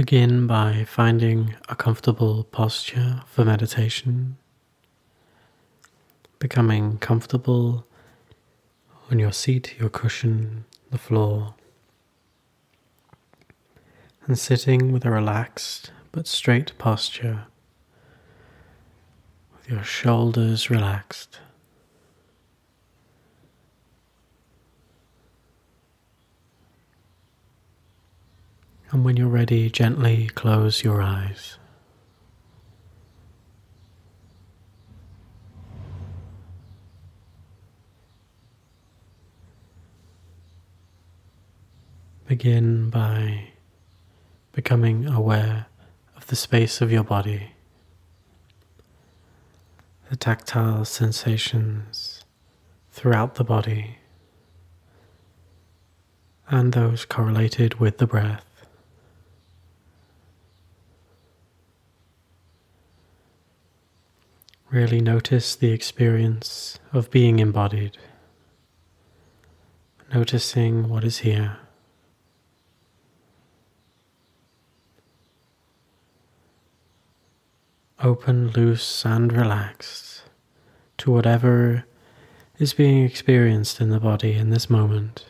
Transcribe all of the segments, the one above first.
Begin by finding a comfortable posture for meditation, becoming comfortable on your seat, your cushion, the floor, and sitting with a relaxed but straight posture with your shoulders relaxed. And when you're ready, gently close your eyes. Begin by becoming aware of the space of your body, the tactile sensations throughout the body, and those correlated with the breath. Really notice the experience of being embodied, noticing what is here. Open, loose, and relaxed to whatever is being experienced in the body in this moment.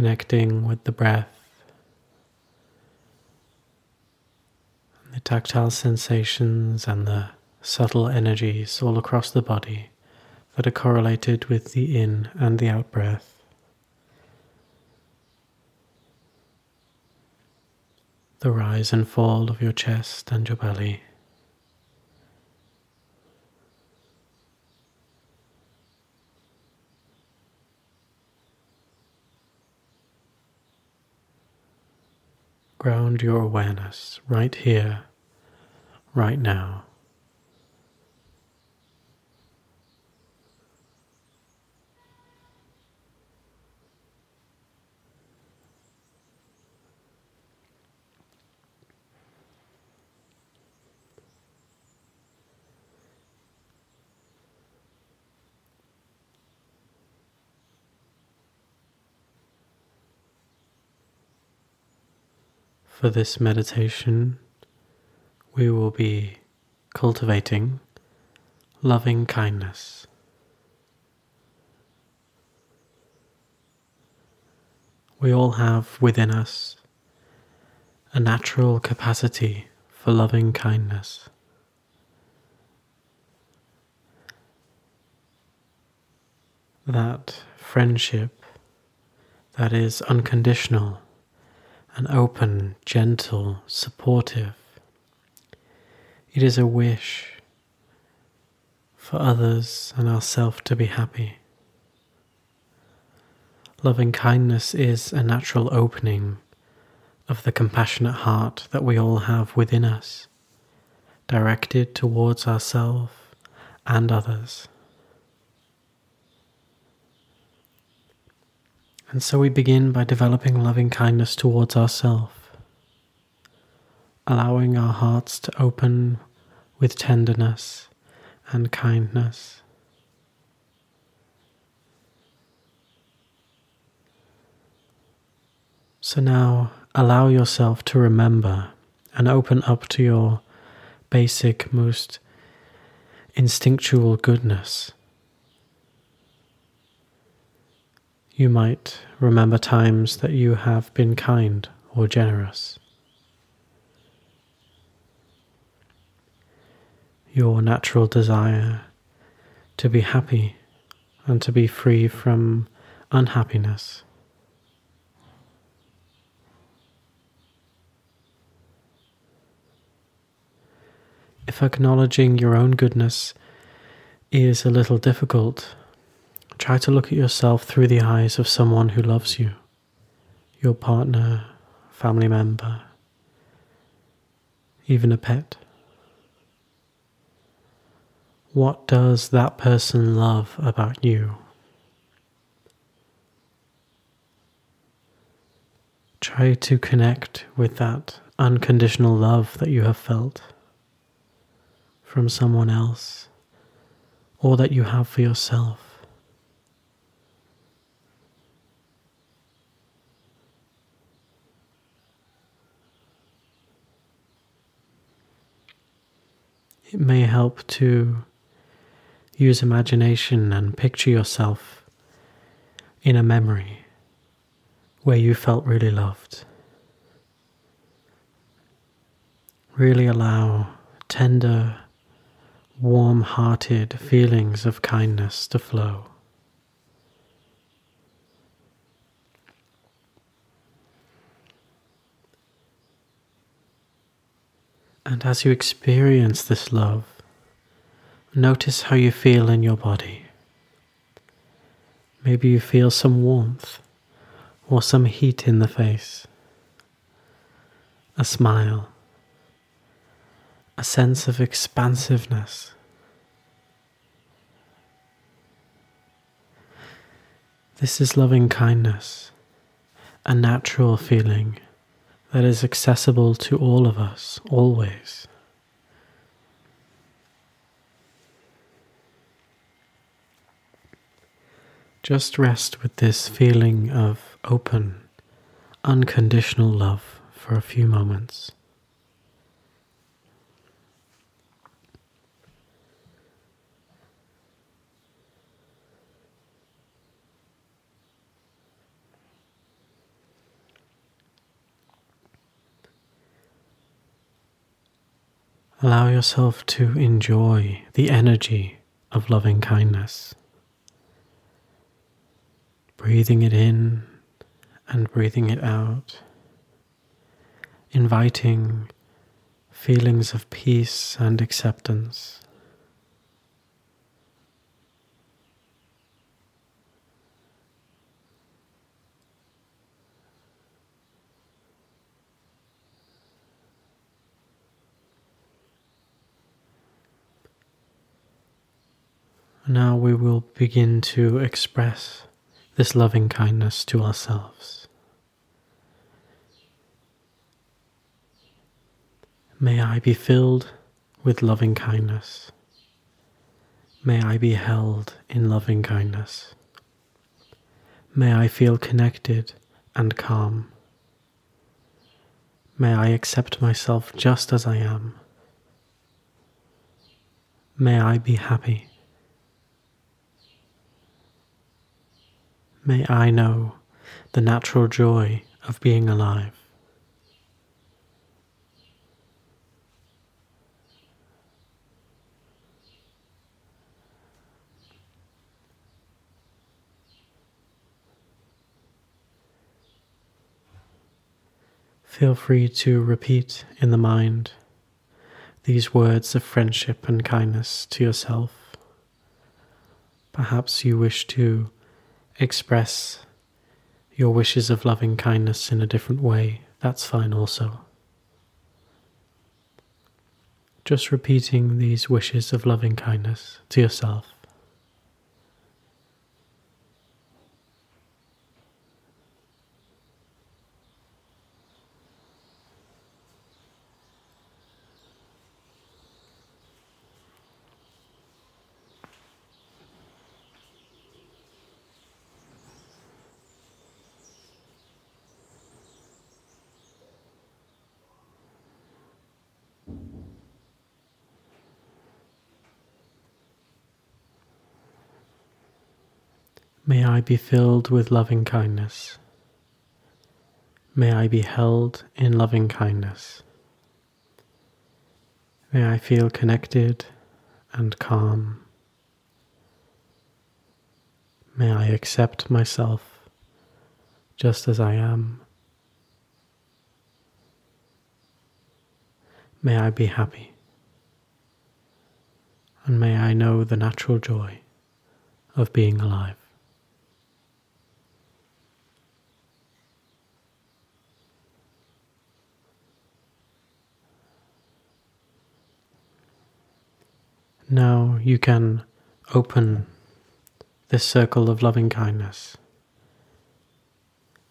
Connecting with the breath and the tactile sensations and the subtle energies all across the body that are correlated with the in and the out breath. The rise and fall of your chest and your belly. Ground your awareness right here, right now. For this meditation, we will be cultivating loving kindness. We all have within us a natural capacity for loving kindness. That friendship that is unconditional and open, gentle, supportive. It is a wish for others and ourselves to be happy. Loving kindness is a natural opening of the compassionate heart that we all have within us, directed towards ourselves and others. And so we begin by developing loving kindness towards ourselves, allowing our hearts to open with tenderness and kindness. So now allow yourself to remember and open up to your basic, most instinctual goodness You might remember times that you have been kind or generous. Your natural desire to be happy and to be free from unhappiness. If acknowledging your own goodness is a little difficult, Try to look at yourself through the eyes of someone who loves you, your partner, family member, even a pet. What does that person love about you? Try to connect with that unconditional love that you have felt from someone else or that you have for yourself. It may help to use imagination and picture yourself in a memory where you felt really loved. Really allow tender, warm hearted feelings of kindness to flow. And as you experience this love, notice how you feel in your body. Maybe you feel some warmth or some heat in the face, a smile, a sense of expansiveness. This is loving kindness, a natural feeling that is accessible to all of us always. Just rest with this feeling of open, unconditional love for a few moments. Allow yourself to enjoy the energy of loving kindness. Breathing it in and breathing it out. Inviting feelings of peace and acceptance. Now we will begin to express this loving kindness to ourselves. May I be filled with loving kindness. May I be held in loving kindness. May I feel connected and calm. May I accept myself just as I am. May I be happy. May I know the natural joy of being alive. Feel free to repeat in the mind these words of friendship and kindness to yourself. Perhaps you wish to express your wishes of loving kindness in a different way, that's fine also. Just repeating these wishes of loving kindness to yourself. May I be filled with loving kindness. May I be held in loving kindness. May I feel connected and calm. May I accept myself just as I am. May I be happy. And may I know the natural joy of being alive. Now you can open this circle of loving kindness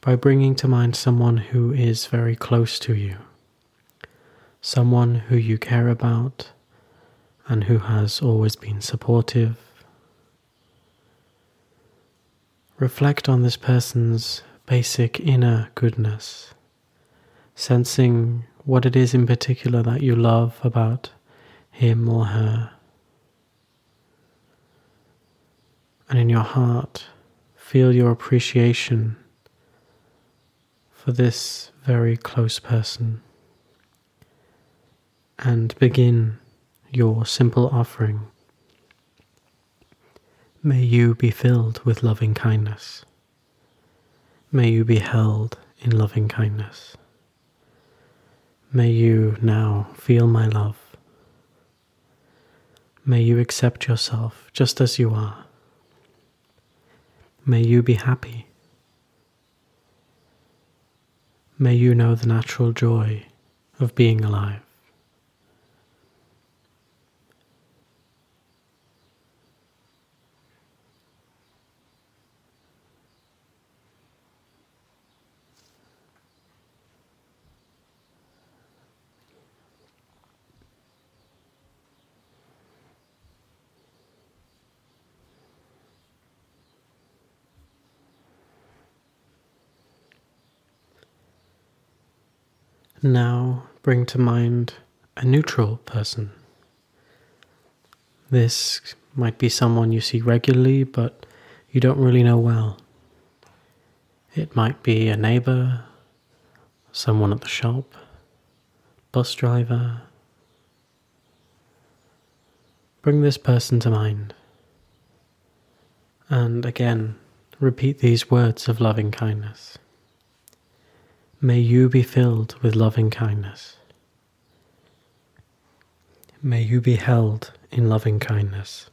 by bringing to mind someone who is very close to you, someone who you care about and who has always been supportive reflect on this person's basic inner goodness, sensing what it is in particular that you love about him or her. And in your heart, feel your appreciation for this very close person. And begin your simple offering. May you be filled with loving kindness. May you be held in loving kindness. May you now feel my love. May you accept yourself just as you are. May you be happy. May you know the natural joy of being alive. Now bring to mind a neutral person. This might be someone you see regularly but you don't really know well. It might be a neighbor, someone at the shop, bus driver. Bring this person to mind. And again, repeat these words of loving kindness. May you be filled with loving kindness. May you be held in loving kindness.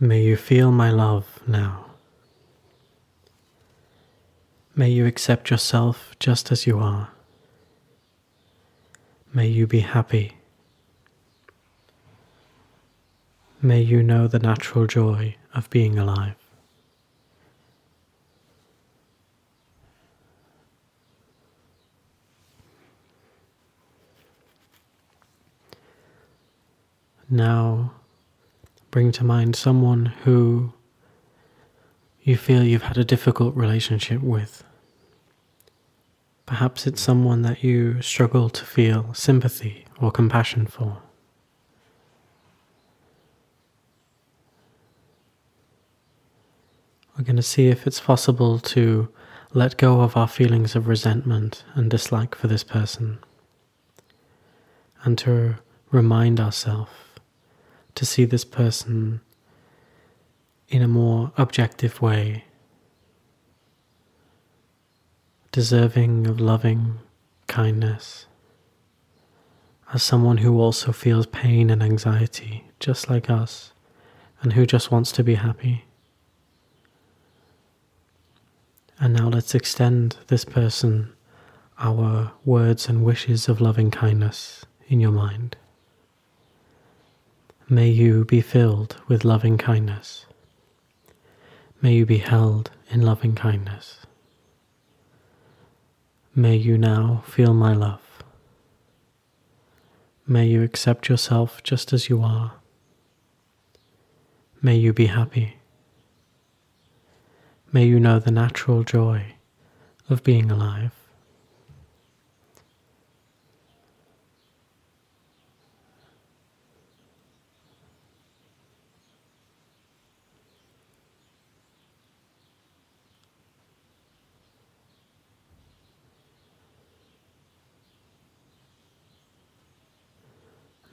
May you feel my love now. May you accept yourself just as you are. May you be happy. May you know the natural joy of being alive. Now bring to mind someone who you feel you've had a difficult relationship with. Perhaps it's someone that you struggle to feel sympathy or compassion for. We're going to see if it's possible to let go of our feelings of resentment and dislike for this person and to remind ourselves to see this person in a more objective way, deserving of loving kindness, as someone who also feels pain and anxiety just like us, and who just wants to be happy. And now let's extend this person our words and wishes of loving kindness in your mind. May you be filled with loving kindness. May you be held in loving kindness. May you now feel my love. May you accept yourself just as you are. May you be happy. May you know the natural joy of being alive.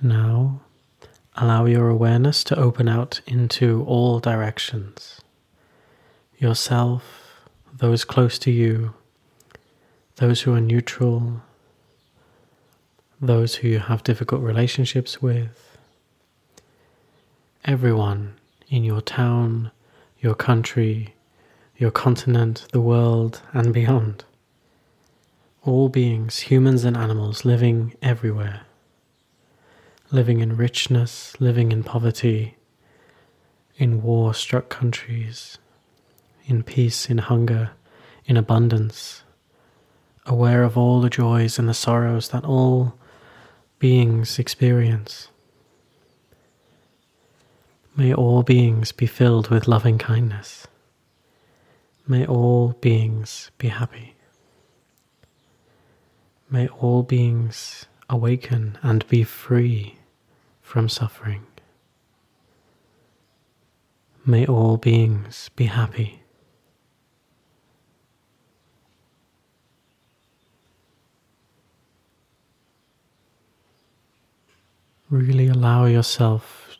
Now, allow your awareness to open out into all directions. Yourself, those close to you, those who are neutral, those who you have difficult relationships with, everyone in your town, your country, your continent, the world, and beyond. All beings, humans and animals, living everywhere living in richness, living in poverty, in war struck countries, in peace, in hunger, in abundance, aware of all the joys and the sorrows that all beings experience. May all beings be filled with loving kindness. May all beings be happy. May all beings awaken and be free from suffering. May all beings be happy. Really allow yourself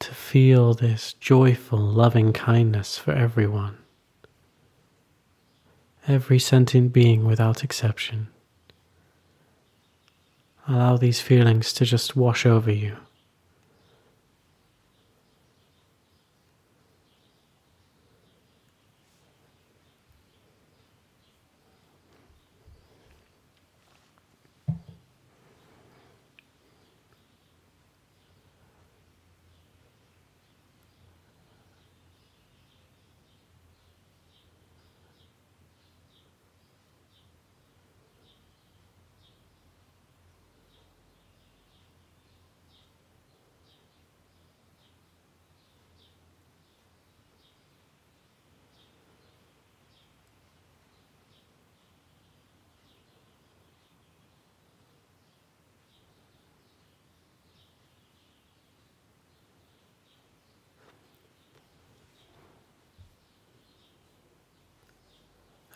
to feel this joyful, loving kindness for everyone, every sentient being without exception. Allow these feelings to just wash over you.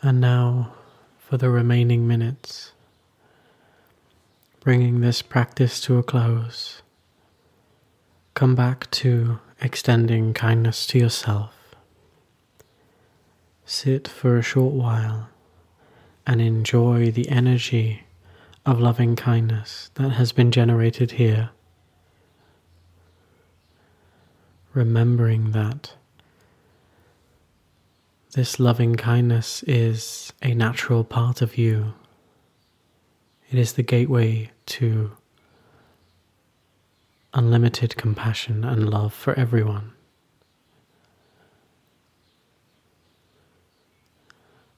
And now, for the remaining minutes, bringing this practice to a close, come back to extending kindness to yourself. Sit for a short while and enjoy the energy of loving kindness that has been generated here. Remembering that this loving kindness is a natural part of you. It is the gateway to unlimited compassion and love for everyone.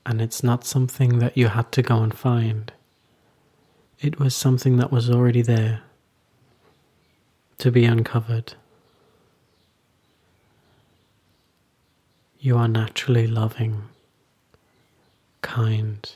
And it's not something that you had to go and find. It was something that was already there to be uncovered. You are naturally loving, kind,